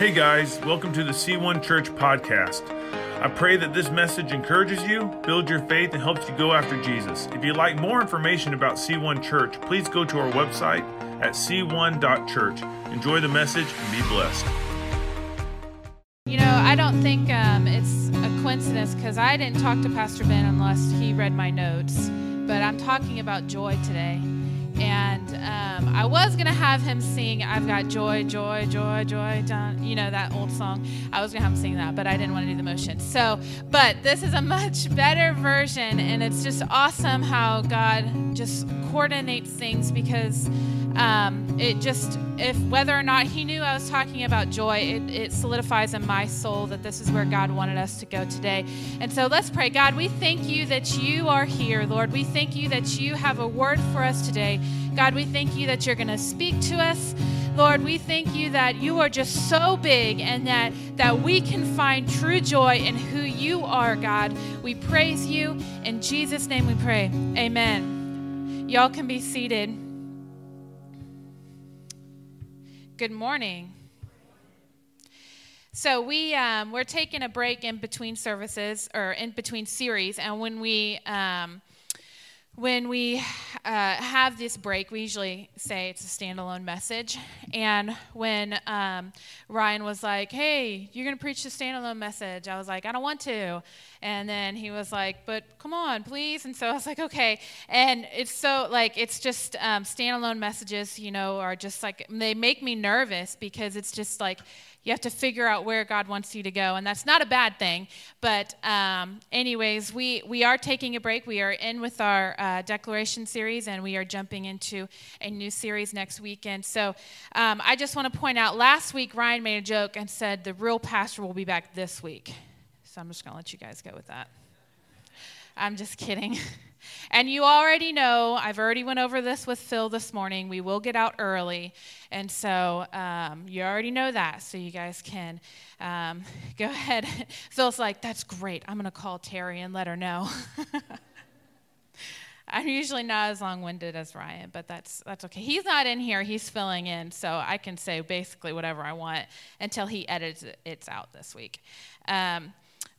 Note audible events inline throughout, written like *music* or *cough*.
Hey guys, welcome to the C1 Church podcast. I pray that this message encourages you, builds your faith, and helps you go after Jesus. If you'd like more information about C1 Church, please go to our website at c1.church. Enjoy the message and be blessed. You know, I don't think um, it's a coincidence because I didn't talk to Pastor Ben unless he read my notes, but I'm talking about joy today. And um, I was going to have him sing, I've got joy, joy, joy, joy, done, you know, that old song. I was going to have him sing that, but I didn't want to do the motion. So, but this is a *laughs* much better version, and it's just awesome how God just coordinates things because um, it just, if whether or not he knew I was talking about joy, it, it solidifies in my soul that this is where God wanted us to go today. And so let's pray. God, we thank you that you are here, Lord. We thank you that you have a word for us today. God, we thank you that you're going to speak to us. Lord, we thank you that you are just so big and that, that we can find true joy in who you are, God. We praise you. In Jesus' name we pray. Amen. Y'all can be seated. Good morning. So we um, we're taking a break in between services or in between series, and when we um, when we uh, have this break, we usually say it's a standalone message. And when um, Ryan was like, hey, you're going to preach the standalone message, I was like, I don't want to. And then he was like, but come on, please. And so I was like, okay. And it's so, like, it's just um, standalone messages, you know, are just like, they make me nervous because it's just like, you have to figure out where God wants you to go, and that's not a bad thing. But, um, anyways, we we are taking a break. We are in with our uh, declaration series, and we are jumping into a new series next weekend. So, um, I just want to point out. Last week, Ryan made a joke and said the real pastor will be back this week. So I'm just gonna let you guys go with that. I'm just kidding. *laughs* And you already know, I've already went over this with Phil this morning. We will get out early. And so um, you already know that. So you guys can um, *laughs* go ahead. *laughs* Phil's like, that's great. I'm going to call Terry and let her know. *laughs* I'm usually not as long-winded as Ryan, but that's that's okay. He's not in here; he's filling in, so I can say basically whatever I want until he edits it out this week. Um,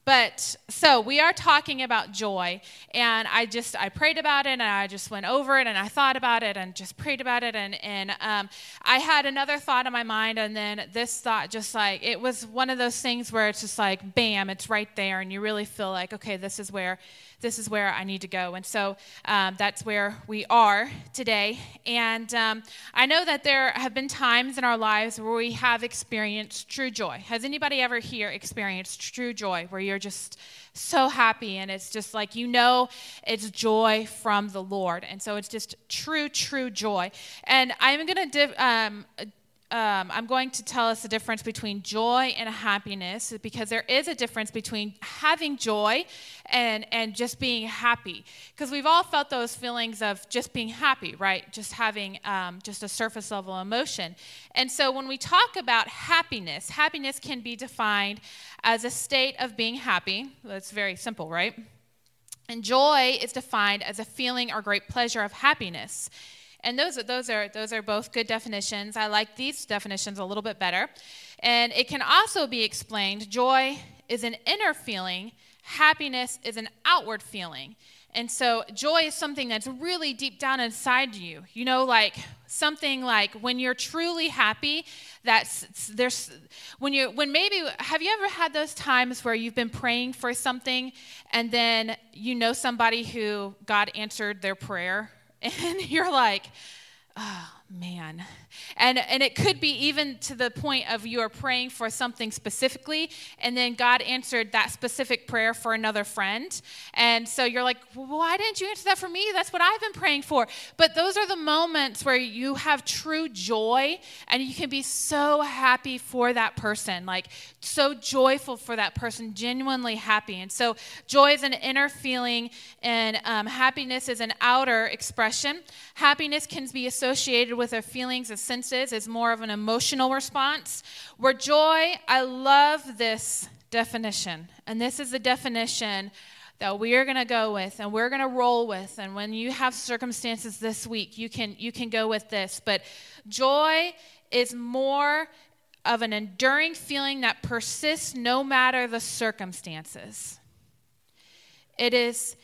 but so we are talking about joy, and I just I prayed about it, and I just went over it, and I thought about it, and just prayed about it, and and um, I had another thought in my mind, and then this thought just like it was one of those things where it's just like bam, it's right there, and you really feel like okay, this is where this is where I need to go. And so um, that's where we are today. And um, I know that there have been times in our lives where we have experienced true joy. Has anybody ever here experienced true joy where you're just so happy and it's just like you know it's joy from the Lord? And so it's just true, true joy. And I'm going to div- um, um, I'm going to tell us the difference between joy and happiness because there is a difference between having joy and, and just being happy. Because we've all felt those feelings of just being happy, right? Just having um, just a surface level emotion. And so when we talk about happiness, happiness can be defined as a state of being happy. That's very simple, right? And joy is defined as a feeling or great pleasure of happiness. And those, those, are, those are both good definitions. I like these definitions a little bit better. And it can also be explained joy is an inner feeling, happiness is an outward feeling. And so joy is something that's really deep down inside you. You know, like something like when you're truly happy, that's there's when you when maybe have you ever had those times where you've been praying for something and then you know somebody who God answered their prayer *laughs* and you're like, oh man and and it could be even to the point of you are praying for something specifically and then god answered that specific prayer for another friend. And so you're like why didn't you answer that for me? That's what i've been praying for. But those are the moments where you have true joy and you can be so happy for that person like so joyful for that person genuinely happy. And so joy is an inner feeling and um, happiness is an outer expression. Happiness can be associated with our feelings and senses is more of an emotional response. Where joy, I love this definition. And this is the definition that we are going to go with and we're going to roll with and when you have circumstances this week you can you can go with this but joy is more of an enduring feeling that persists no matter the circumstances. It is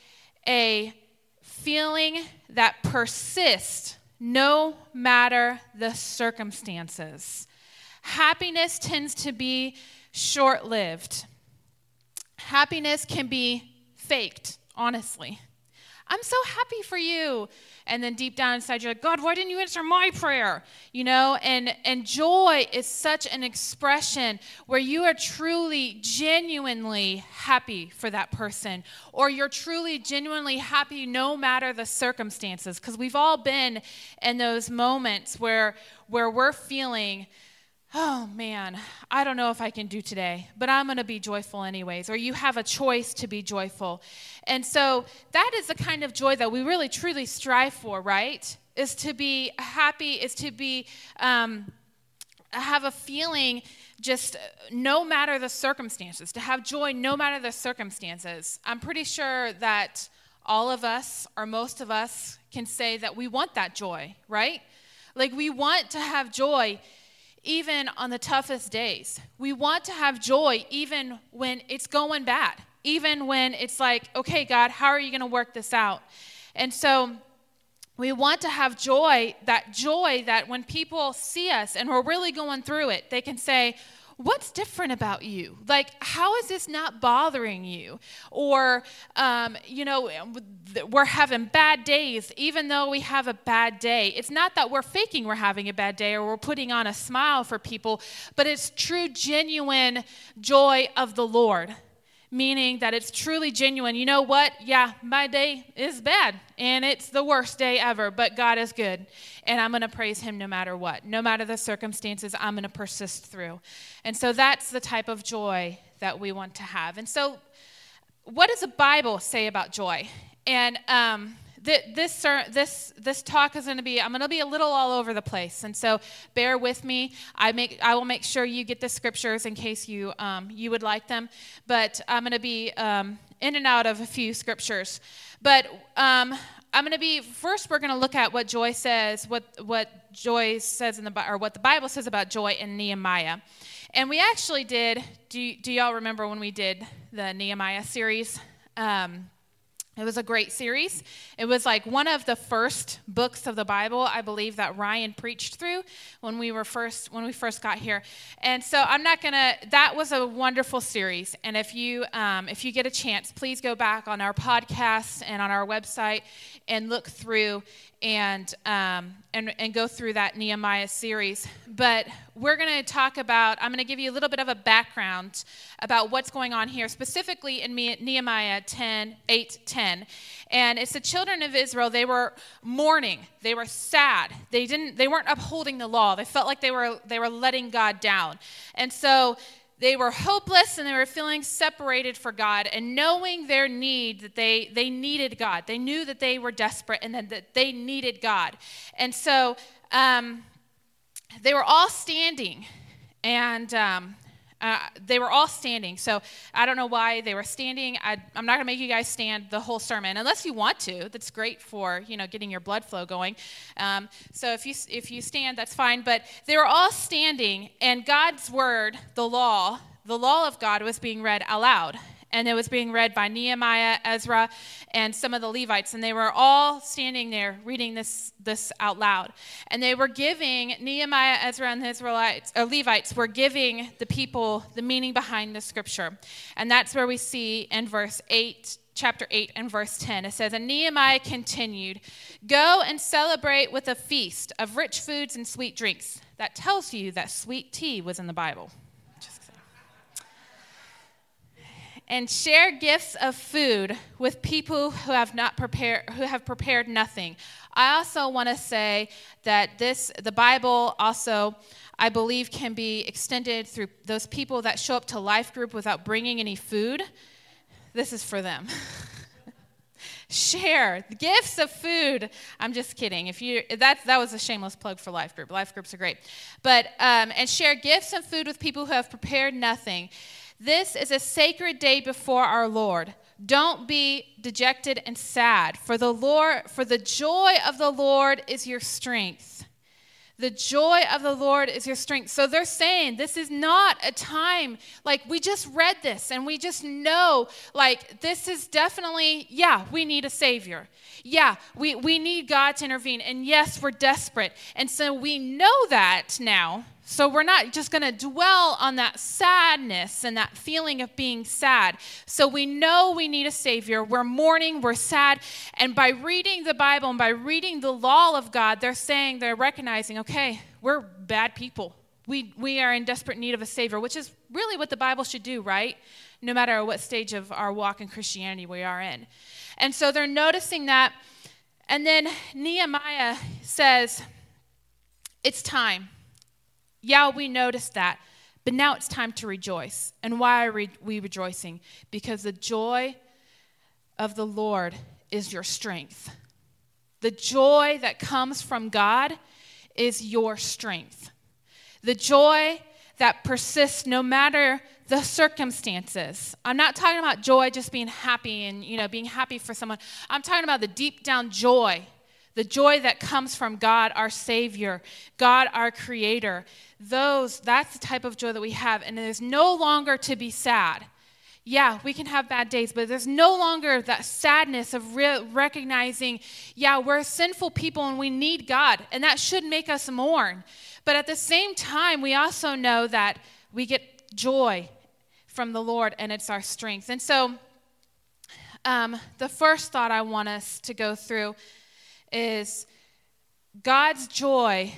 a feeling that persists no matter the circumstances. Happiness tends to be short lived. Happiness can be faked, honestly. I'm so happy for you. And then deep down inside, you're like, God, why didn't you answer my prayer? You know, and, and joy is such an expression where you are truly, genuinely happy for that person, or you're truly, genuinely happy no matter the circumstances. Because we've all been in those moments where, where we're feeling oh man, I don't know if I can do today, but I'm going to be joyful anyways. Or you have a choice to be joyful. And so that is the kind of joy that we really truly strive for, right? Is to be happy, is to be, um, have a feeling just no matter the circumstances, to have joy no matter the circumstances. I'm pretty sure that all of us, or most of us, can say that we want that joy, right? Like we want to have joy even on the toughest days. We want to have joy even when it's going bad, even when it's like, okay, God, how are you going to work this out? And so we want to have joy, that joy that when people see us and we're really going through it, they can say, what's different about you? Like, how is this not bothering you? Or, um, you know, we're having bad days, even though we have a bad day. It's not that we're faking we're having a bad day or we're putting on a smile for people, but it's true, genuine joy of the Lord meaning that it's truly genuine. You know what? Yeah, my day is bad and it's the worst day ever, but God is good. And I'm going to praise Him no matter what. No matter the circumstances, I'm going to persist through. And so that's the type of joy that we want to have. And so, what does the Bible say about joy? And um, this this this talk is going to be I'm going to be a little all over the place, and so bear with me. I make I will make sure you get the scriptures in case you um, you would like them, but I'm going to be um, in and out of a few scriptures. But um, I'm going to be first. We're going to look at what joy says, what what joy says in the or what the Bible says about joy in Nehemiah. And we actually did. Do, do y'all remember when we did the Nehemiah series? Um, it was a great series. It was like one of the first books of the Bible, I believe, that Ryan preached through when we were first when we first got here. And so I'm not gonna. That was a wonderful series. And if you um, if you get a chance, please go back on our podcast and on our website and look through and, um, and, and go through that Nehemiah series. But we're going to talk about, I'm going to give you a little bit of a background about what's going on here, specifically in Nehemiah 10, 8, 10. And it's the children of Israel, they were mourning, they were sad, they, didn't, they weren't upholding the law, they felt like they were, they were letting God down. And so they were hopeless and they were feeling separated for God and knowing their need that they, they needed God. They knew that they were desperate and that, they needed God. And so um, they were all standing and um, uh, they were all standing. So I don't know why they were standing. I, am not going to make you guys stand the whole sermon unless you want to. That's great for you know getting your blood flow going. Um, so if you if you stand, that's fine. But they were all standing, and God's word, the law, the law of God, was being read aloud and it was being read by Nehemiah, Ezra, and some of the Levites, and they were all standing there reading this, this out loud. And they were giving, Nehemiah, Ezra, and the Israelites, or Levites were giving the people the meaning behind the scripture. And that's where we see in verse 8 chapter 8 and verse 10. It says, And Nehemiah continued, Go and celebrate with a feast of rich foods and sweet drinks. That tells you that sweet tea was in the Bible. And share gifts of food with people who have not prepared who have prepared nothing. I also want to say that this the Bible also I believe can be extended through those people that show up to life group without bringing any food. This is for them. *laughs* share gifts of food. I'm just kidding. If you that that was a shameless plug for life group. Life groups are great, but um, and share gifts and food with people who have prepared nothing. This is a sacred day before our Lord. Don't be dejected and sad, for the Lord, for the joy of the Lord is your strength. The joy of the Lord is your strength. So they're saying this is not a time like we just read this and we just know like this is definitely, yeah, we need a Savior. Yeah, we, we need God to intervene. And yes, we're desperate. And so we know that now. So we're not just going to dwell on that sadness and that feeling of being sad. So we know we need a Savior. We're mourning, we're sad. And by reading the Bible and by reading the law of God, they're saying, they're recognizing, okay, we're bad people. We, we are in desperate need of a Savior, which is really what the Bible should do, right? No matter what stage of our walk in Christianity we are in. And so they're noticing that. And then Nehemiah says, it's time yeah, we noticed that, but now it's time to rejoice. And why are we rejoicing? Because the joy of the Lord is your strength. The joy that comes from God is your strength. The joy that persists no matter the circumstances. I'm not talking about joy just being happy and you know being happy for someone. I'm talking about the deep down joy the joy that comes from God, our Savior, God, our Creator. Those, that's the type of joy that we have. And is no longer to be sad. Yeah, we can have bad days, but there's no longer that sadness of re- recognizing, yeah, we're sinful people and we need God, and that should make us mourn. But at the same time, we also know that we get joy from the Lord and it's our strength. And so, um, the first thought I want us to go through is God's joy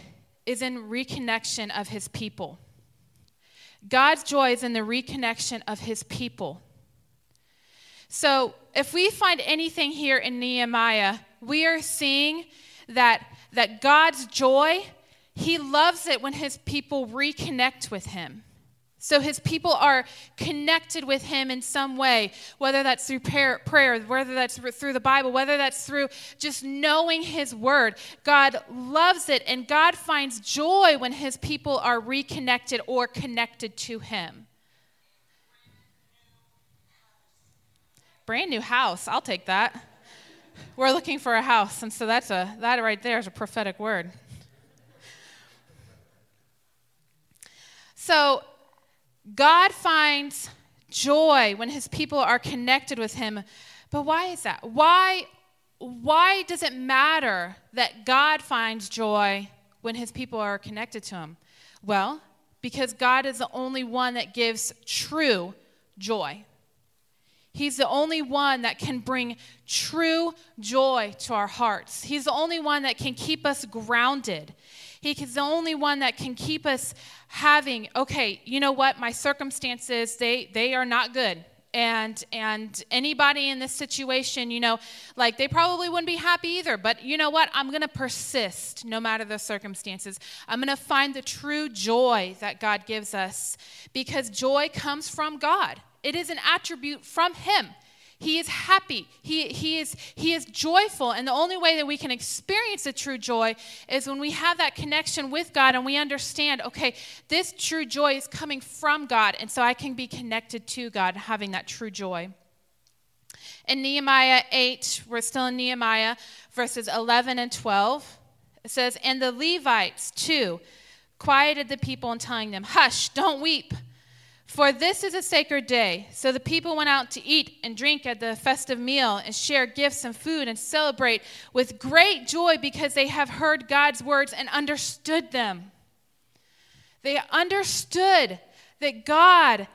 is in reconnection of his people. God's joy is in the reconnection of his people. So, if we find anything here in Nehemiah, we are seeing that, that God's joy, he loves it when his people reconnect with him. So his people are connected with him in some way, whether that's through prayer, whether that's through the Bible, whether that's through just knowing his word. God loves it, and God finds joy when his people are reconnected or connected to him. Brand new house, I'll take that. We're looking for a house, and so that's a that right there is a prophetic word. So God finds joy when his people are connected with him. But why is that? Why, why does it matter that God finds joy when his people are connected to him? Well, because God is the only one that gives true joy. He's the only one that can bring true joy to our hearts. He's the only one that can keep us grounded. He's the only one that can keep us having, okay, you know what, my circumstances, they, they are not good. And and anybody in this situation, you know, like they probably wouldn't be happy either. But you know what? I'm gonna persist no matter the circumstances. I'm gonna find the true joy that God gives us because joy comes from God. It is an attribute from Him. He is happy. He, he, is, he is joyful. And the only way that we can experience the true joy is when we have that connection with God and we understand, okay, this true joy is coming from God. And so I can be connected to God, having that true joy. In Nehemiah 8, we're still in Nehemiah, verses 11 and 12, it says, And the Levites too quieted the people and telling them, Hush, don't weep. For this is a sacred day. So the people went out to eat and drink at the festive meal and share gifts and food and celebrate with great joy because they have heard God's words and understood them. They understood that God,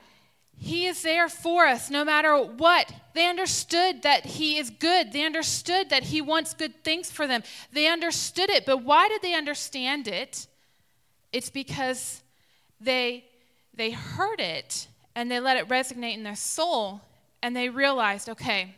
He is there for us no matter what. They understood that He is good. They understood that He wants good things for them. They understood it. But why did they understand it? It's because they they heard it and they let it resonate in their soul and they realized, okay,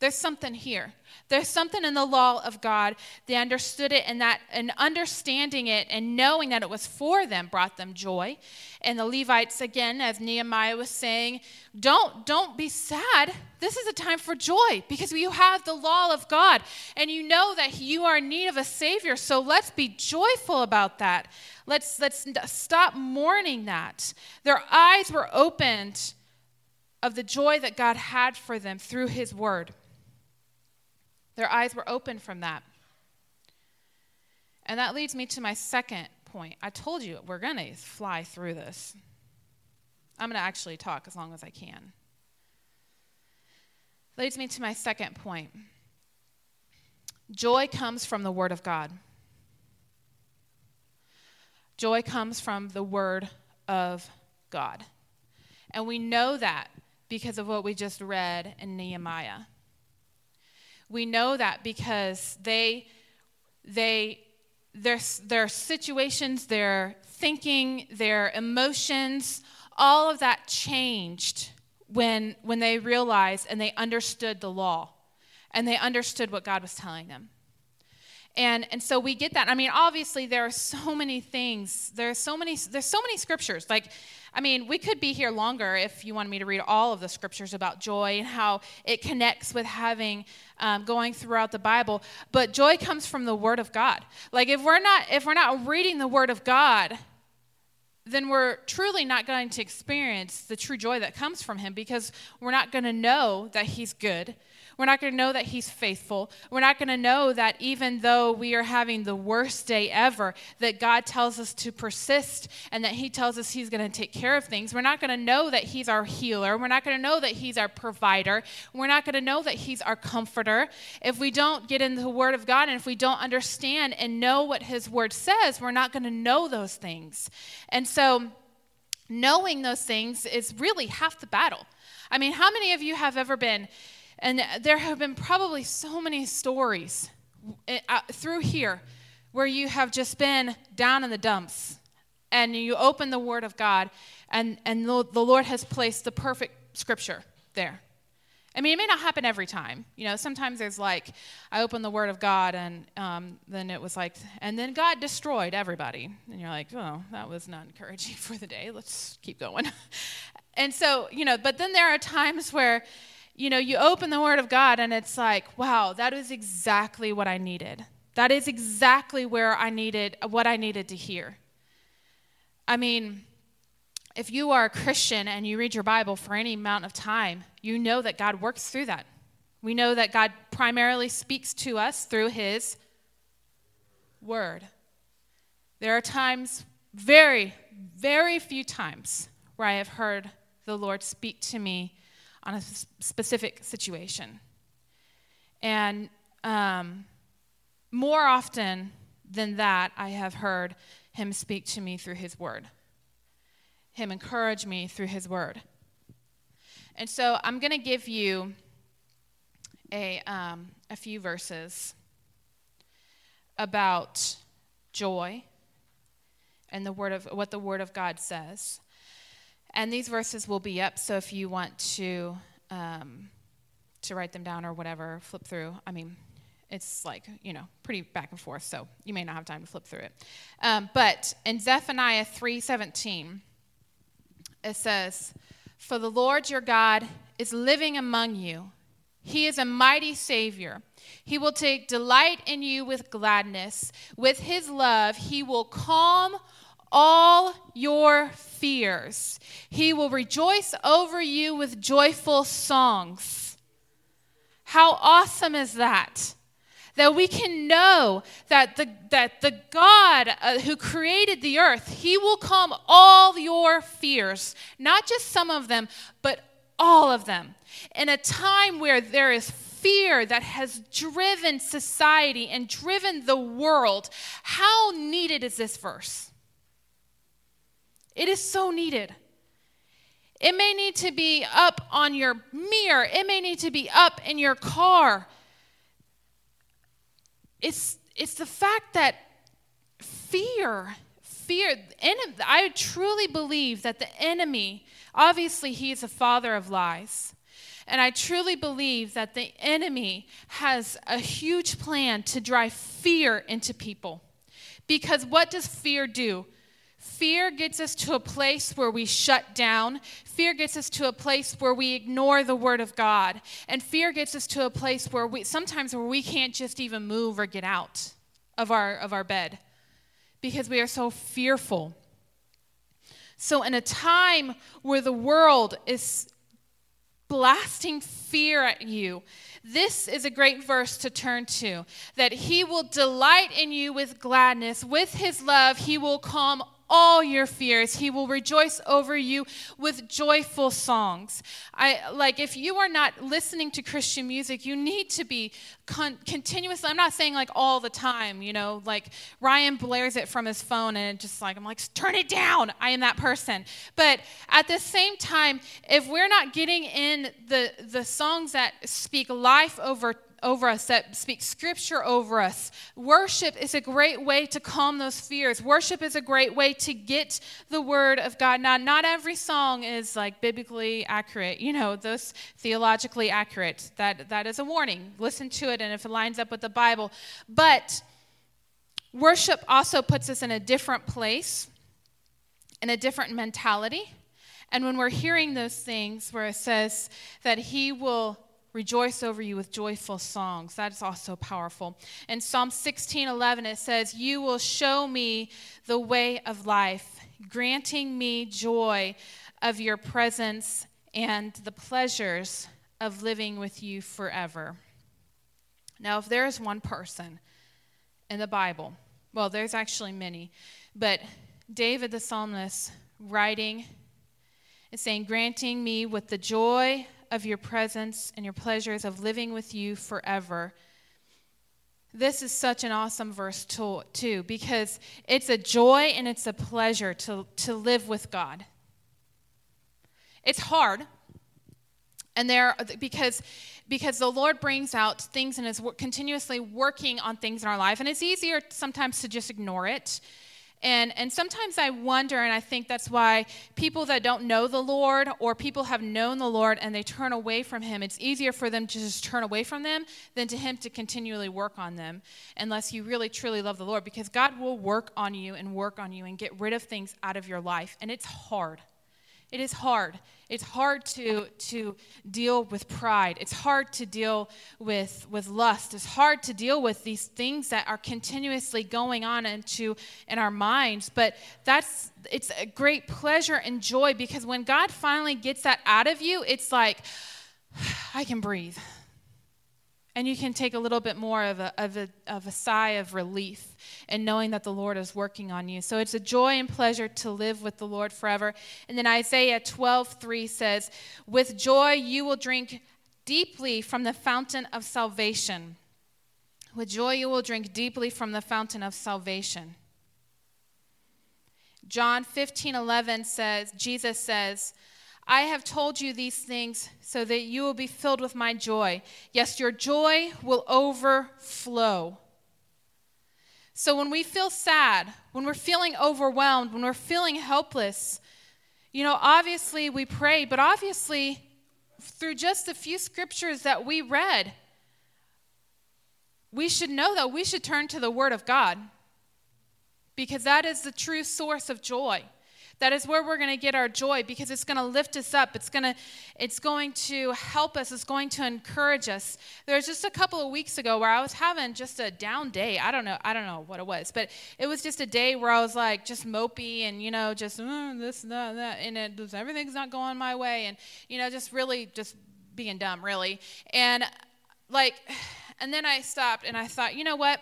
there's something here. There's something in the law of God. They understood it, and that and understanding it and knowing that it was for them brought them joy. And the Levites, again, as Nehemiah was saying, don't don't be sad. This is a time for joy because you have the law of God, and you know that you are in need of a Savior. So let's be joyful about that. Let's let's stop mourning that. Their eyes were opened of the joy that God had for them through His Word. Their eyes were open from that. And that leads me to my second point. I told you we're going to fly through this. I'm going to actually talk as long as I can. Leads me to my second point. Joy comes from the Word of God. Joy comes from the Word of God. And we know that because of what we just read in Nehemiah. We know that because they, they, their, their situations, their thinking, their emotions, all of that changed when, when they realized and they understood the law and they understood what God was telling them. And, and so we get that. I mean, obviously there are so many things. There are so many, there's so many scriptures. Like, I mean, we could be here longer if you wanted me to read all of the scriptures about joy and how it connects with having um, going throughout the Bible. But joy comes from the Word of God. Like if we're not if we're not reading the Word of God, then we're truly not going to experience the true joy that comes from Him because we're not going to know that He's good. We're not going to know that He's faithful. We're not going to know that even though we are having the worst day ever, that God tells us to persist and that He tells us He's going to take care of things. We're not going to know that He's our healer. We're not going to know that He's our provider. We're not going to know that He's our comforter. If we don't get in the Word of God and if we don't understand and know what His Word says, we're not going to know those things. And so, knowing those things is really half the battle. I mean, how many of you have ever been and there have been probably so many stories eh, uh, through here where you have just been down in the dumps and you open the Word of God and, and the, Lord has placed the perfect scripture there. I mean, it may not happen every time. You know, sometimes there's like, I open the Word of God, and um, then it was like, and then God destroyed everybody. And you're like, oh, that was not encouraging *laughs* for the day. Let's keep going. *laughs* and so, you know, but then there are times where you know, you open the Word of God and it's like, wow, that is exactly what I needed. That is exactly where I needed, what I needed to hear. I mean, if you are a Christian and you read your Bible for any amount of time, you know that God works through that. We know that God primarily speaks to us through His Word. There are times, very, very few times, where I have heard the Lord speak to me on a specific situation. And um, more often than that, I have heard him speak to me through his word, him encourage me through his word. And so I'm going to give you a, um, a few verses about joy and the word of what the word of God says. And these verses will be up, so if you want to um, to write them down or whatever, flip through. I mean, it's like you know pretty back and forth, so you may not have time to flip through it. Um, but in Zephaniah three seventeen, it says, "For the Lord your God is living among you." He is a mighty Savior. He will take delight in you with gladness. With His love, He will calm all your fears. He will rejoice over you with joyful songs. How awesome is that? That we can know that the, that the God uh, who created the earth, He will calm all your fears, not just some of them, but all of them. In a time where there is fear that has driven society and driven the world, how needed is this verse? It is so needed. It may need to be up on your mirror, it may need to be up in your car. It's, it's the fact that fear, fear, I truly believe that the enemy, obviously, he is a father of lies. And I truly believe that the enemy has a huge plan to drive fear into people. Because what does fear do? Fear gets us to a place where we shut down. Fear gets us to a place where we ignore the word of God. And fear gets us to a place where we sometimes where we can't just even move or get out of our of our bed because we are so fearful. So in a time where the world is blasting fear at you. This is a great verse to turn to that he will delight in you with gladness. With his love, he will calm all your fears. He will rejoice over you with joyful songs. I like if you are not listening to Christian music, you need to be con- continuously. I'm not saying like all the time, you know, like Ryan blares it from his phone and just like I'm like turn it down. I am that person. But at the same time, if we're not getting in the the songs that speak life over over us, that speak scripture over us. Worship is a great way to calm those fears. Worship is a great way to get the word of God. Now, not every song is like biblically accurate, you know, those theologically accurate. That that is a warning. Listen to it and if it lines up with the Bible. But worship also puts us in a different place, in a different mentality. And when we're hearing those things where it says that he will rejoice over you with joyful songs. That is also powerful. In Psalm 16 11, it says, You will show me the way of life, granting me joy of your presence and the pleasures of living with you forever. Now, if there is one person in the Bible, well, there's actually many, but David the psalmist writing is saying, Granting me with the joy of your presence and your pleasures of living with you forever. This is such an awesome verse, too, because it's a joy and it's a pleasure to, to live with God. It's hard. And there, because, because the Lord brings out things and is continuously working on things in our life. And it's easier sometimes to just ignore it and, and sometimes I wonder, and I think that's why people that don't know the Lord or people have known the Lord and they turn away from Him, it's easier for them to just turn away from them than to Him to continually work on them, unless you really truly love the Lord. Because God will work on you and work on you and get rid of things out of your life. And it's hard. It is hard. It's hard to, to deal with pride. It's hard to deal with, with lust. It's hard to deal with these things that are continuously going on into in our minds. But that's it's a great pleasure and joy because when God finally gets that out of you, it's like, *sighs* I can breathe and you can take a little bit more of a, of, a, of a sigh of relief in knowing that the Lord is working on you. So it's a joy and pleasure to live with the Lord forever. And then Isaiah 12, 3 says, With joy you will drink deeply from the fountain of salvation. With joy you will drink deeply from the fountain of salvation. John 15, 11 says, Jesus says, I have told you these things so that you will be filled with my joy. Yes, your joy will overflow. So when we feel sad, when we're feeling overwhelmed, when we're feeling helpless, you know, obviously we pray, but obviously through just a few scriptures that we read, we should know that we should turn to the Word of God because that is the true source of joy. That is where we're going to get our joy because it's going to lift us up. It's going to it's going to help us. It's going to encourage us. There was just a couple of weeks ago where I was having just a down day. I don't know. I don't know what it was, but it was just a day where I was like just mopey and you know just mm, this that, that and it was, everything's not going my way and you know just really just being dumb really and like *sighs* and then I stopped and I thought, you know what?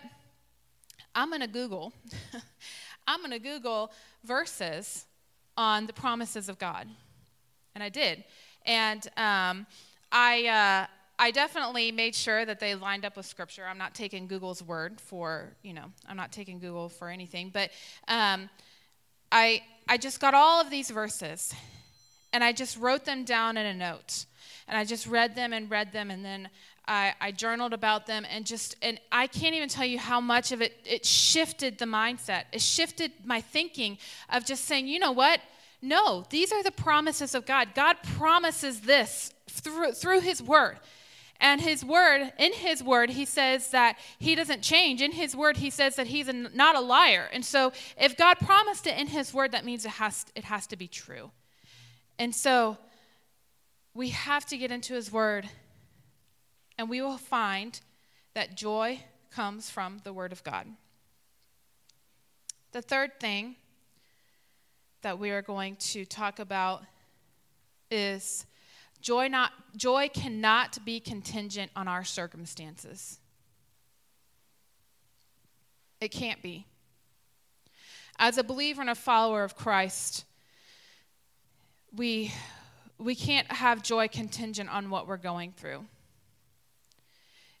I'm going to Google. *laughs* I'm going to Google verses on the promises of God. And I did. And um, I, uh, I definitely made sure that they lined up with Scripture. I'm not taking Google's word for, you know, I'm not taking Google for anything. But um, I, I just got all of these verses and I just wrote them down in a note. And I just read them and read them, and then I, I, journaled about them, and just and I can't even tell you how much of it it shifted the mindset. It shifted my thinking of just saying, you know what? No, these are the promises of God. God promises this through through His Word. And his word, in his word, he says that he doesn't change. In his word, he says that he's a, not a liar. And so if God promised it in his word, that means it has, it has to be true. And so we have to get into His Word, and we will find that joy comes from the Word of God. The third thing that we are going to talk about is Joy, not, joy cannot be contingent on our circumstances. It can't be. As a believer and a follower of Christ, we, we can't have joy contingent on what we're going through.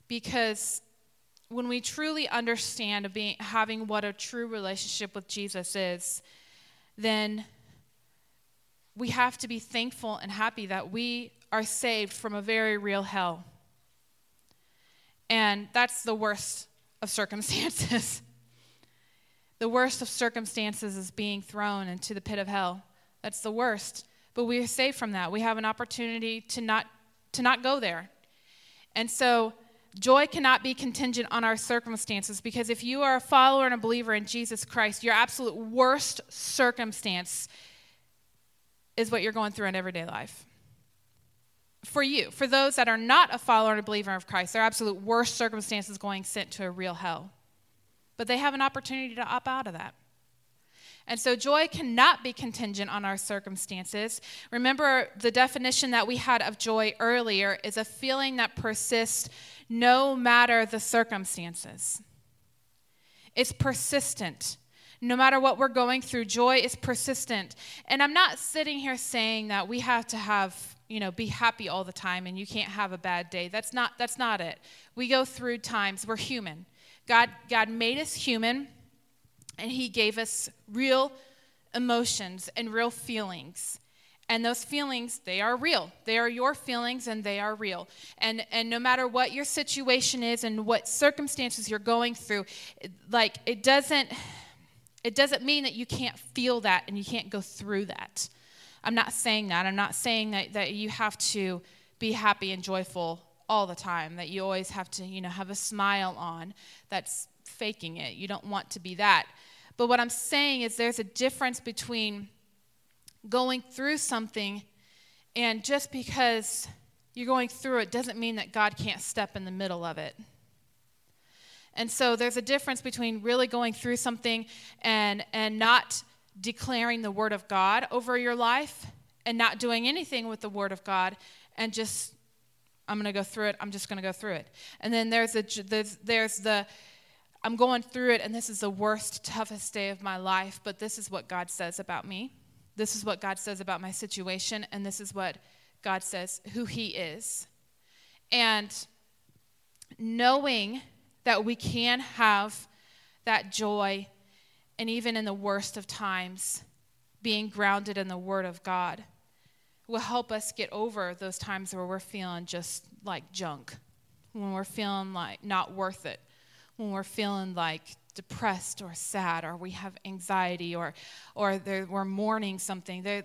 Because when we truly understand being, having what a true relationship with Jesus is, then we have to be thankful and happy that we are saved from a very real hell. And that's the worst of circumstances. *laughs* the worst of circumstances is being thrown into the pit of hell. That's the worst. But we are saved from that. We have an opportunity to not to not go there. And so joy cannot be contingent on our circumstances because if you are a follower and a believer in Jesus Christ, your absolute worst circumstance is what you're going through in everyday life. For you, for those that are not a follower and a believer of Christ, their absolute worst circumstance is going sent to a real hell. But they have an opportunity to opt out of that. And so joy cannot be contingent on our circumstances. Remember, the definition that we had of joy earlier is a feeling that persists no matter the circumstances. It's persistent. No matter what we're going through, joy is persistent. And I'm not sitting here saying that we have to have, you know, be happy all the time and you can't have a bad day. That's not that's not it. We go through times. We're human. God God made us human and He gave us real emotions and real feelings. And those feelings, they are real. They are your feelings and they are real. And, and no matter what your situation is and what circumstances you're going through, like it doesn't, it doesn't mean that you can't feel that and you can't go through that. I'm not saying that. I'm not saying that, that you have to be happy and joyful all the time, that you always have to, you know, have a smile on. That's faking it. You don't want to be that. But what I'm saying is there's a difference between going through something and just because you're going through it doesn't mean that God can't step in the middle of it. And so there's a difference between really going through something and and not declaring the word of God over your life and not doing anything with the word of God and just I'm going to go through it. I'm just going to go through it. And then there's a there's there's the I'm going through it, and this is the worst, toughest day of my life, but this is what God says about me. This is what God says about my situation, and this is what God says who He is. And knowing that we can have that joy, and even in the worst of times, being grounded in the Word of God will help us get over those times where we're feeling just like junk, when we're feeling like not worth it when we're feeling like depressed or sad or we have anxiety or, or we're mourning something.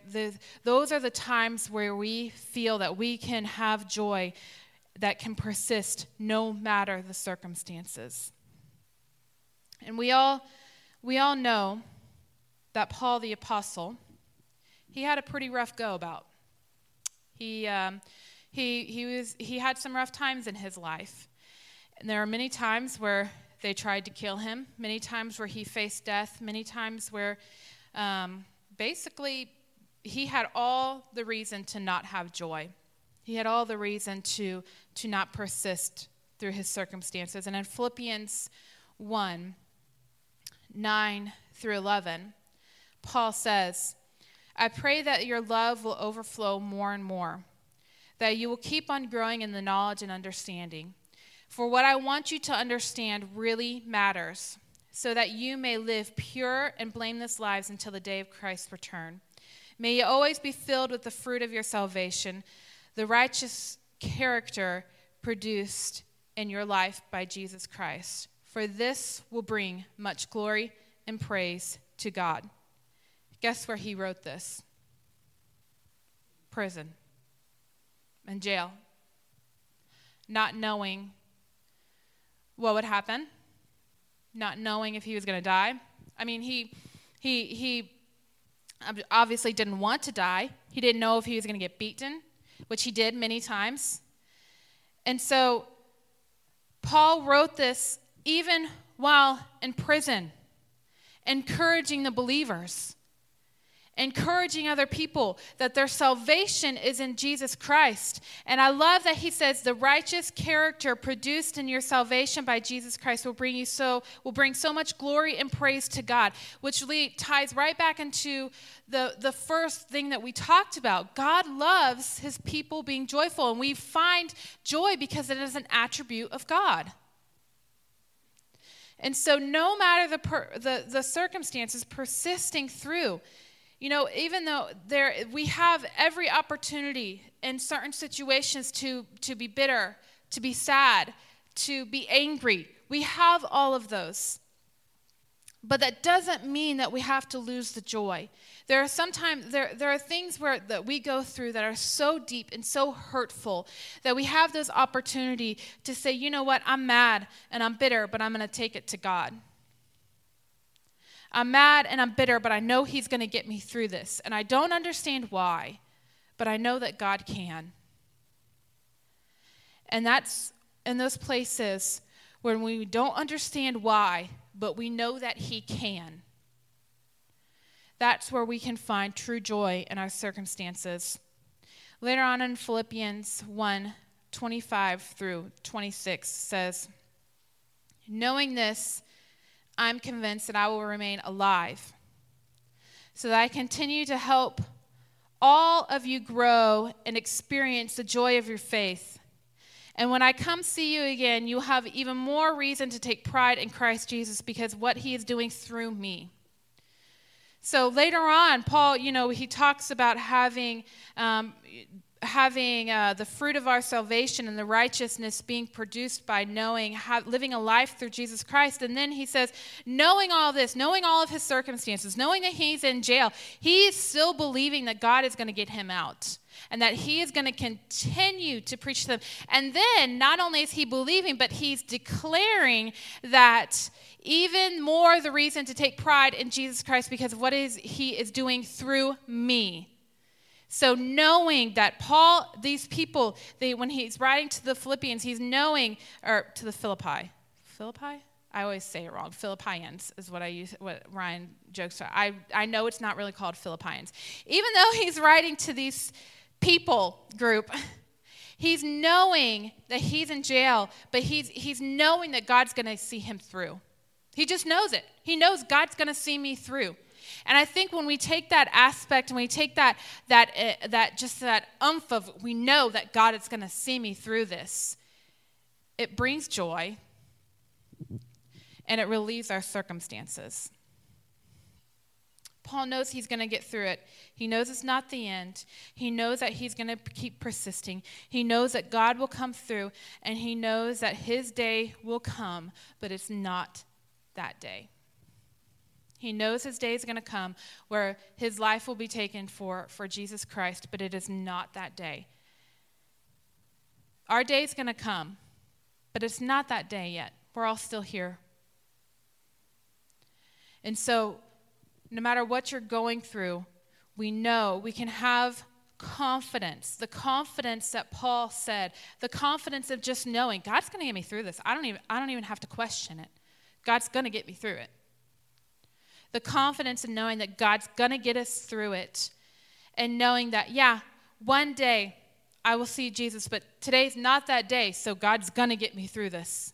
Those are the times where we feel that we can have joy that can persist no matter the circumstances. And we all, we all know that Paul the Apostle, he had a pretty rough go about. He, um, he, he, was, he had some rough times in his life. And there are many times where they tried to kill him, many times where he faced death, many times where um, basically he had all the reason to not have joy. He had all the reason to, to not persist through his circumstances. And in Philippians 1 9 through 11, Paul says, I pray that your love will overflow more and more, that you will keep on growing in the knowledge and understanding for what I want you to understand really matters, so that you may live pure and blameless lives until the day of Christ's return. May you always be filled with the fruit of your salvation, the righteous character produced in your life by Jesus Christ. For this will bring much glory and praise to God. Guess where he wrote this? Prison and jail. Not knowing what would happen, not knowing if he was going to die. I mean, he, he, he obviously didn't want to die. He didn't know if he was going to get beaten, which he did many times. And so Paul wrote this even while in prison, encouraging the believers. Encouraging other people that their salvation is in Jesus Christ. And I love that he says the righteous character produced in your salvation by Jesus Christ will bring you so will bring so much glory and praise to God, which really ties right back into the the first thing that we talked about. God loves his people being joyful and we find joy because it is an attribute of God. And so, no matter the, per, the, the circumstances, persisting through, you know, even though there we have every opportunity in certain situations to to be bitter, to be sad, to be angry. We have all of those. But that doesn't mean that we have to lose the joy. There are sometimes there, there are things where that we go through that are so deep and so hurtful that we have this opportunity to say, you know what, I'm mad and I'm bitter, but I'm gonna take it to God. I'm mad and I'm bitter, but I know He's going to get me through this. And I don't understand why, but I know that God can. And that's in those places when we don't understand why, but we know that He can. That's where we can find true joy in our circumstances. Later on in Philippians 1 25 through 26 says, Knowing this, I'm convinced that I will remain alive so that I continue to help all of you grow and experience the joy of your faith. And when I come see you again, you'll have even more reason to take pride in Christ Jesus because what he is doing through me. So later on, Paul, you know, he talks about having um, having uh, the fruit of our salvation and the righteousness being produced by knowing, living a life through Jesus Christ. And then he says, knowing all this, knowing all of his circumstances, knowing that he's in jail, he's still believing that God is going to get him out and that he is going to continue to preach to them. And then not only is he believing, but he's declaring that even more the reason to take pride in Jesus Christ because of what is he is doing through me. So, knowing that Paul, these people, they, when he's writing to the Philippians, he's knowing, or to the Philippi. Philippi? I always say it wrong. Philippians is what I use, what Ryan jokes about. I, I know it's not really called Philippians. Even though he's writing to these people group, *laughs* he's knowing that he's in jail, but he's, he's knowing that God's going to see him through. He just knows it. He knows God's going to see me through. And I think when we take that aspect and we take that that uh, that just that umph of we know that God is going to see me through this, it brings joy and it relieves our circumstances. Paul knows he's going to get through it. He knows it's not the end. He knows that he's going to keep persisting. He knows that God will come through, and he knows that his day will come, but it's not that day. He knows his day is going to come where his life will be taken for, for Jesus Christ, but it is not that day. Our day is going to come, but it's not that day yet. We're all still here. And so, no matter what you're going through, we know we can have confidence the confidence that paul said the confidence of just knowing god's going to get me through this i don't even i don't even have to question it god's going to get me through it the confidence in knowing that God's going to get us through it and knowing that, yeah, one day I will see Jesus, but today's not that day, so God's going to get me through this.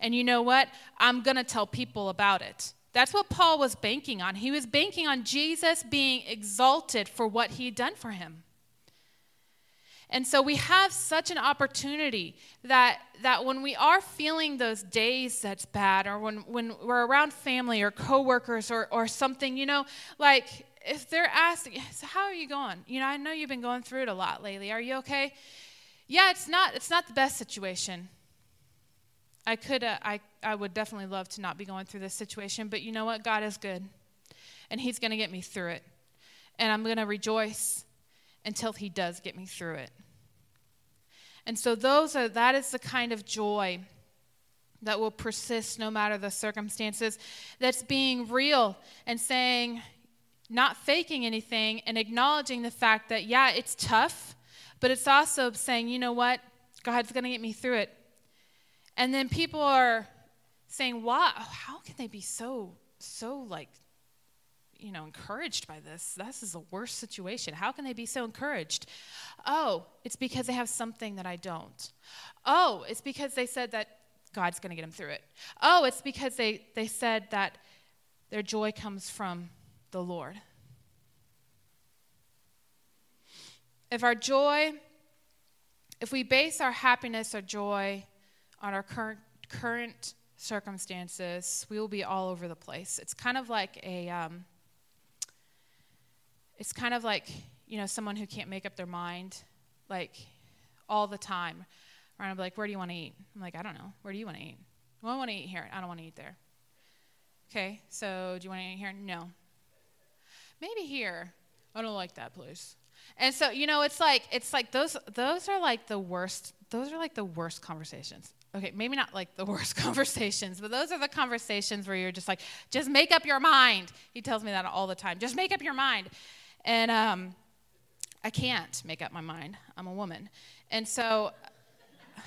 And you know what? I'm going to tell people about it. That's what Paul was banking on. He was banking on Jesus being exalted for what he had done for him. And so we have such an opportunity that, that when we are feeling those days that's bad, or when, when we're around family or coworkers or, or something, you know, like if they're asking, so how are you going? You know, I know you've been going through it a lot lately. Are you okay? Yeah, it's not, it's not the best situation. I could, uh, I, I would definitely love to not be going through this situation, but you know what? God is good, and He's going to get me through it. And I'm going to rejoice until he does get me through it. And so those are that is the kind of joy that will persist no matter the circumstances. That's being real and saying, not faking anything and acknowledging the fact that, yeah, it's tough, but it's also saying, you know what? God's going to get me through it. And then people are saying, wow, How can they be so, so like you know, encouraged by this. This is the worst situation. How can they be so encouraged? Oh, it's because they have something that I don't. Oh, it's because they said that God's going to get them through it. Oh, it's because they, they said that their joy comes from the Lord. If our joy, if we base our happiness or joy on our current, current circumstances, we will be all over the place. It's kind of like a, um, it's kind of like, you know, someone who can't make up their mind, like all the time. I'm like, where do you want to eat? I'm like, I don't know. Where do you want to eat? Well, I want to eat here. I don't want to eat there. Okay, so do you want to eat here? No. Maybe here. I don't like that place. And so, you know, it's like it's like those those are like the worst those are like the worst conversations okay, maybe not like the *laughs* worst conversations, but those are the conversations where you're just like, just make up your mind. He tells me that all the time. Just make up your mind. And um, I can't make up my mind. I'm a woman. And so, *sighs*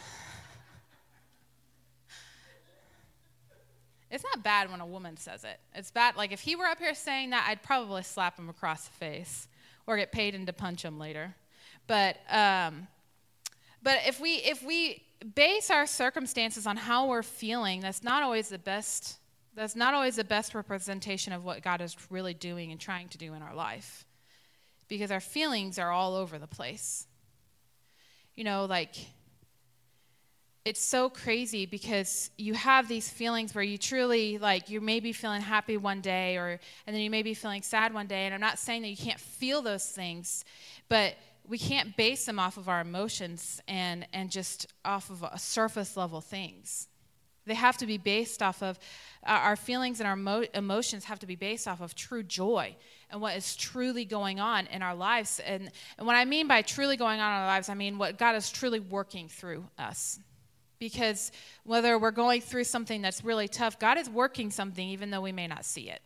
it's not bad when a woman says it. It's bad. Like if he were up here saying that, I'd probably slap him across the face or get paid in to punch him later. But, um, but if we, if we, base our circumstances on how we're feeling, that's not always the best that's not always the best representation of what God is really doing and trying to do in our life. Because our feelings are all over the place. You know, like it's so crazy because you have these feelings where you truly like you may be feeling happy one day or and then you may be feeling sad one day and i'm not saying that you can't feel those things but we can't base them off of our emotions and, and just off of a surface level things. They have to be based off of uh, our feelings and our mo- emotions have to be based off of true joy and what is truly going on in our lives. And, and what I mean by truly going on in our lives, I mean what God is truly working through us. Because whether we're going through something that's really tough, God is working something even though we may not see it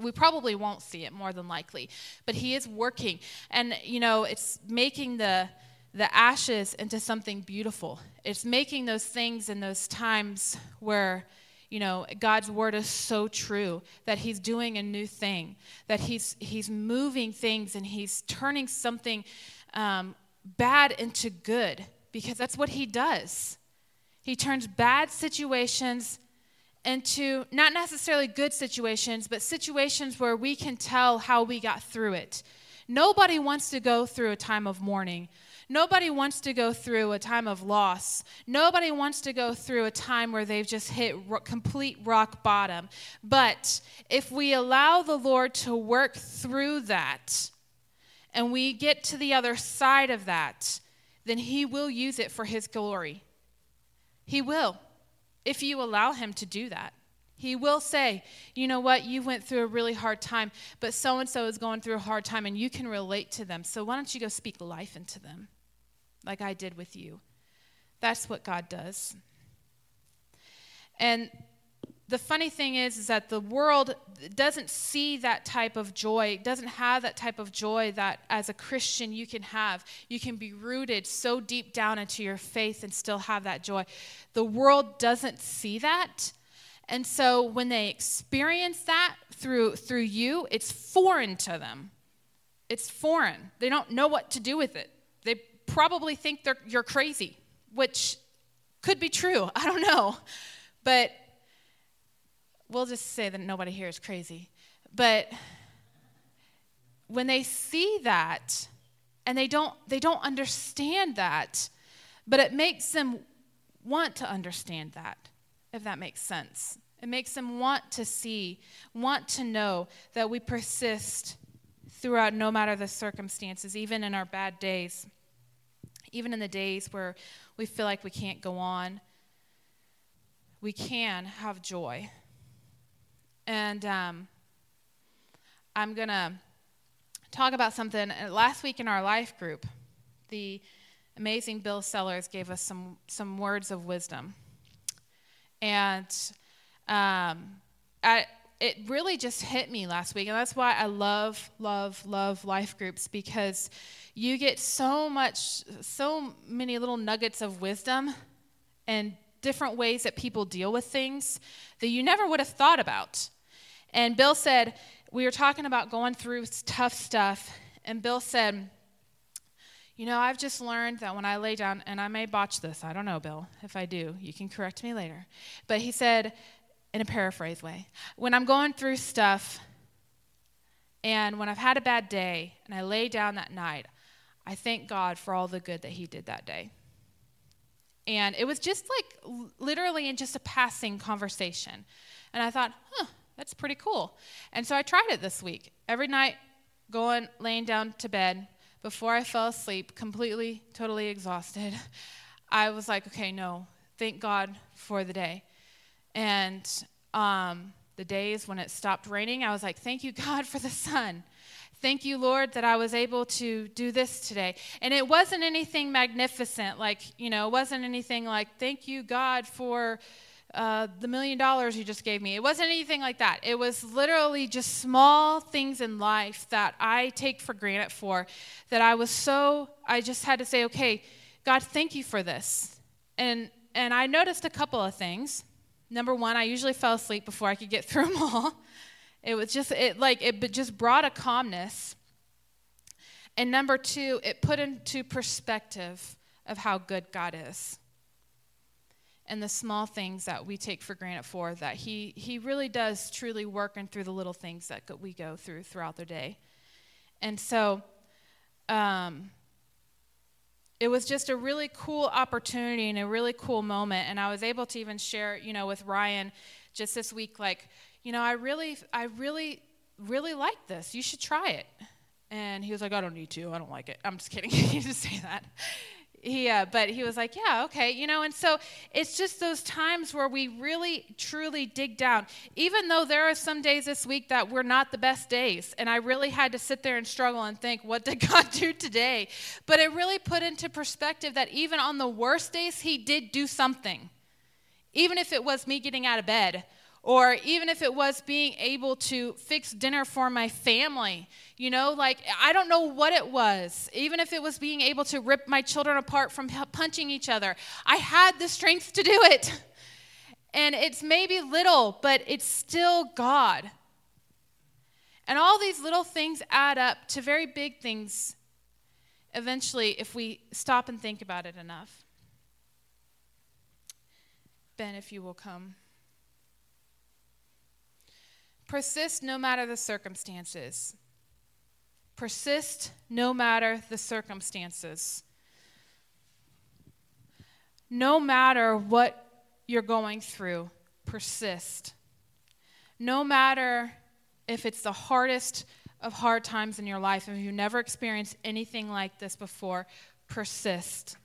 we probably won't see it more than likely but he is working and you know it's making the the ashes into something beautiful it's making those things in those times where you know god's word is so true that he's doing a new thing that he's he's moving things and he's turning something um, bad into good because that's what he does he turns bad situations into not necessarily good situations, but situations where we can tell how we got through it. Nobody wants to go through a time of mourning. Nobody wants to go through a time of loss. Nobody wants to go through a time where they've just hit complete rock bottom. But if we allow the Lord to work through that and we get to the other side of that, then He will use it for His glory. He will if you allow him to do that. He will say, you know what, you went through a really hard time, but so and so is going through a hard time and you can relate to them. So why don't you go speak life into them like I did with you? That's what God does. And the funny thing is, is that the world doesn't see that type of joy, doesn't have that type of joy that as a Christian you can have. You can be rooted so deep down into your faith and still have that joy. The world doesn't see that. And so when they experience that through through you, it's foreign to them. It's foreign. They don't know what to do with it. Probably think you're crazy, which could be true. *laughs* I don't know. But we'll just say that nobody here is crazy. But when they see that and they don't they don't understand that, but it makes them want to understand that, if that makes sense. It makes them want to see, want to know that we persist throughout no matter the circumstances, even in our bad days, even in the days where we feel like we can't go on. We can have joy. And um, I'm going to talk about something. Uh, last week in our life group, the amazing Bill Sellers gave us some, some words of wisdom. And um, I, it really just hit me last week. And that's why I love, love, love life groups because you get so much, so many little nuggets of wisdom and different ways that people deal with things that you never would have thought about. And Bill said, we were talking about going through tough stuff, and Bill said, You know, I've just learned that when I lay down, and I may botch this, I don't know, Bill. If I do, you can correct me later. But he said, in a paraphrase way, when I'm going through stuff, and when I've had a bad day, and I lay down that night, I thank God for all the good that He did that day. And it was just like literally in just a passing conversation. And I thought, huh, that's pretty cool. And so I tried it this week. Every night, going, laying down to bed, before I fell asleep, completely, totally exhausted, *laughs* I was like, okay, no, thank God for the day. And um, the days when it stopped raining, I was like, thank you, *laughs* God, for the sun. Thank you, Lord, that I was able to do this today. And it wasn't anything magnificent, like, you know, it wasn't anything like, thank you, God, for uh, the million dollars you just gave me. It wasn't anything like that. It was literally just small things in life that I take for granted for, that I was so, I just had to say, okay, God, thank you for this. And, and I noticed a couple of things. Number one, I usually fell asleep before I could get *laughs* through them all. It was just it like it just brought a calmness. And number two, it put into perspective of how good God is. And the small things that we take for granted for that he he really does truly work and through the little things that we go through throughout the day. And so um, it was just a really cool opportunity and a really cool moment and i was able to even share you know with ryan just this week like you know, I really, I really, really like this. You should try it. And he was like, I don't need to. I don't like it. I'm just kidding. *laughs* he didn't say that. He, uh, but he was like, yeah, okay, you know, and so it's just those times where we really, truly dig down. Even though there are some days this week that were not the best days, and I really had to sit there and struggle and think, what did *laughs* God do today? But it really put into perspective that even on the worst days, He did do something. Even if it was me getting out of bed or even if it was being able to fix dinner for my family, you know, like I don't know what it was. Even if it was being able to rip my children apart from punching each other, I had the strength to do it. And it's maybe little, but it's still God. And all these little things add up to very big things eventually if we stop and think about it enough. Ben, if you will come. Persist no matter the circumstances. Persist no matter the circumstances. No matter what you're going through, persist. No matter if it's the hardest of hard times in your life, if you've never experienced anything like this before, persist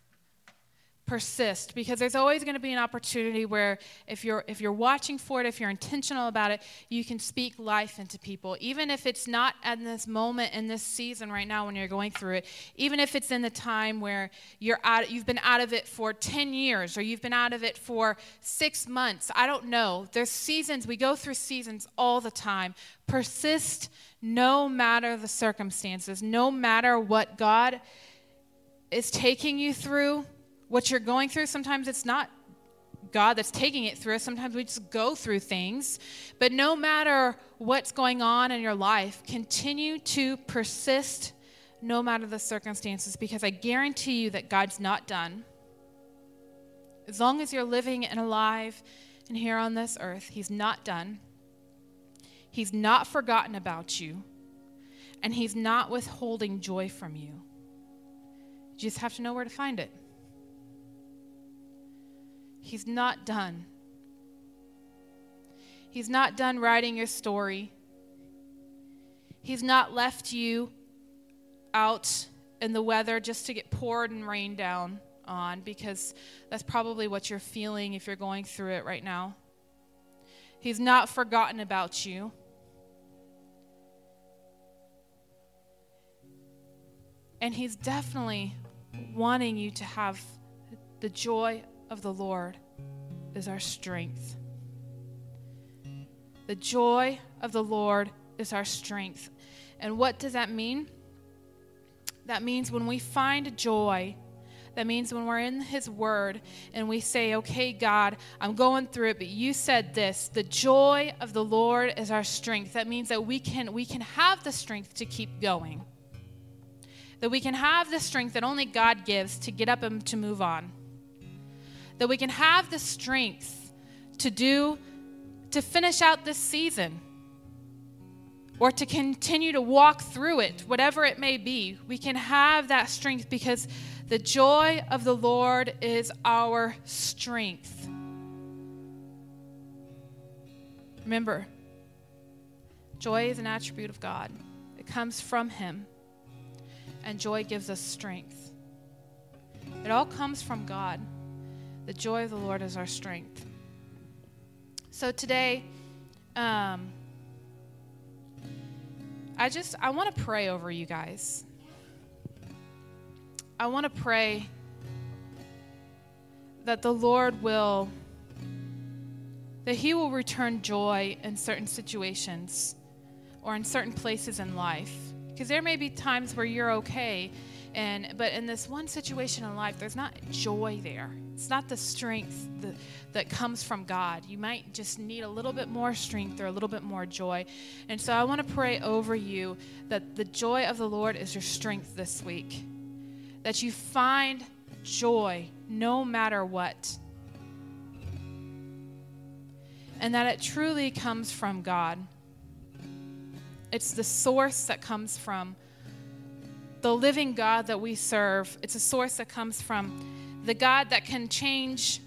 persist because there's always going to be an opportunity where if you're if you're watching for it if you're intentional about it you can speak life into people. Even if it's not in this moment in this season right now when you're going through it even if it's in the time where you're out you've been out of it for 10 years or you've been out of it for 6 months I don't know. There's seasons we go through seasons all the time. Persist no matter the circumstances no matter what God is taking you through what you're going through, sometimes it's not God that's taking it through us. Sometimes we just go through things. But no matter what's going on in your life, continue to persist no matter the circumstances because I guarantee you that God's not done. As long as you're living and alive and here on this earth, He's not done. He's not forgotten about you, and He's not withholding joy from you. You just have to know where to find it. He's not done. He's not done writing your story. He's not left you out in the weather just to get poured and rained down on because that's probably what you're feeling if you're going through it right now. He's not forgotten about you. And he's definitely wanting you to have the joy of the Lord is our strength. The joy of the Lord is our strength. And what does that mean? That means when we find joy, That means when we're in His Word and we say, okay, God, I'm going through it, but you said this the joy of the Lord is our strength. That means that we can, we can have the strength to keep going. That we can have the strength that only God gives to get up and to move on. That we can have the strength to do, to finish out this season or to continue to walk through it, whatever it may be. We can have that strength because the joy of the Lord is our strength. Remember, joy is an attribute of God, it comes from Him, and joy gives us strength. It all comes from God. The joy of the Lord is our strength. So today, um, I just I want to pray over you guys. I want to pray that the Lord will that he will return joy in certain situations or in certain places in life because there may be times where you're okay and but in this one situation in life there's not joy there it's not the strength that, that comes from god. You might just need a little bit more strength or a little bit more joy. And so i want to pray over you that the joy of the lord is your strength this week. That you find joy no matter what. And that it truly comes from god. It's the source that comes from the living God that we serve. It's a source that comes from the God that can change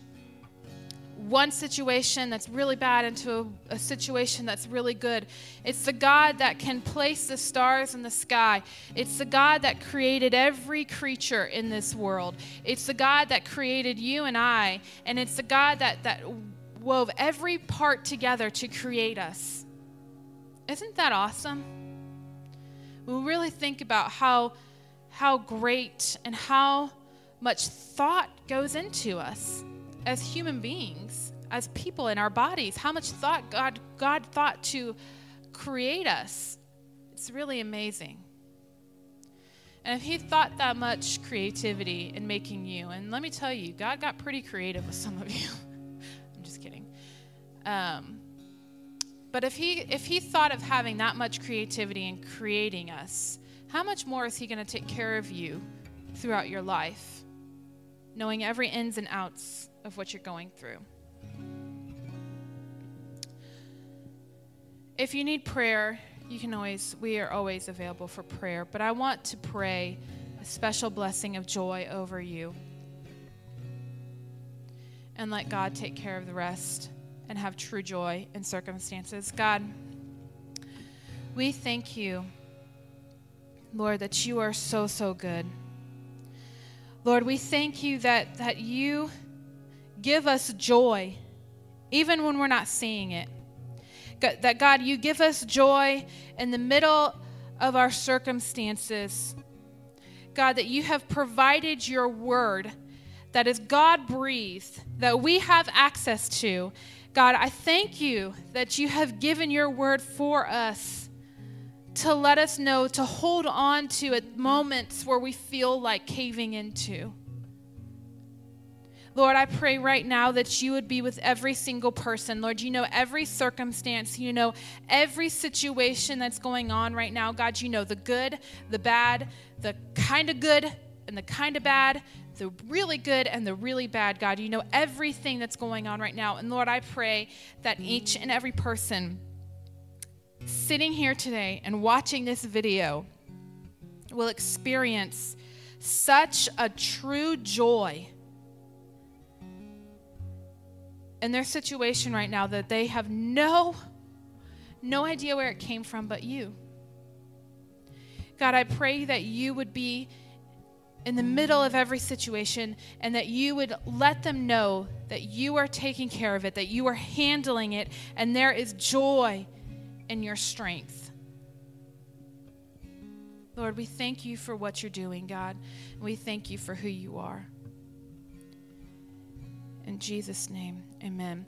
one situation that's really bad into a, a, situation that's really good. It's the God that can place the stars in the sky. It's the God that created every creature in this world. It's the God that created you and I. And it's the God that, that wove every part together to create us. Isn't that awesome? We really think about how how great and how much thought goes into us as human beings, as people in our bodies, how much thought God, God thought to create us. It's really amazing. And if He thought that much creativity in making you, and let me tell you, God got pretty creative with some of you. *laughs* I'm just kidding. Um, but if he if he thought of having that much creativity in creating us, how much more is He going to take care of you throughout your life, knowing every ins and outs of what you're going through? If you need prayer, you can always, we are always available for prayer. But I want to pray a special blessing of joy over you. And let God take care of the rest and have true joy in circumstances. God, we thank you Lord, that you are so, so good. Lord, we thank you that, that you give us joy even when we're not seeing it. That, God, you give us joy in the middle of our circumstances. God, that you have provided your word that is God breathed, that we have access to. God, I thank you that you have given your word for us to let us know to hold on to at moments where we feel like caving into. Lord, I pray right now that you would be with every single person. Lord, you know every circumstance, you know every situation that's going on right now. God, you know the good, the bad, the kind of good, and the kind of bad, the really good and the really bad. God, you know everything that's going on right now. And Lord, I pray that each and every person sitting here today and watching this video will experience such a true joy in their situation right now that they have no no idea where it came from but you. God, I pray that you would be in the middle of every situation and that you would let them know that you are taking care of it, that you are handling it, and there is joy in your strength. Lord, we thank you for what you're doing, God. And we thank you for who you are. In Jesus' name, amen.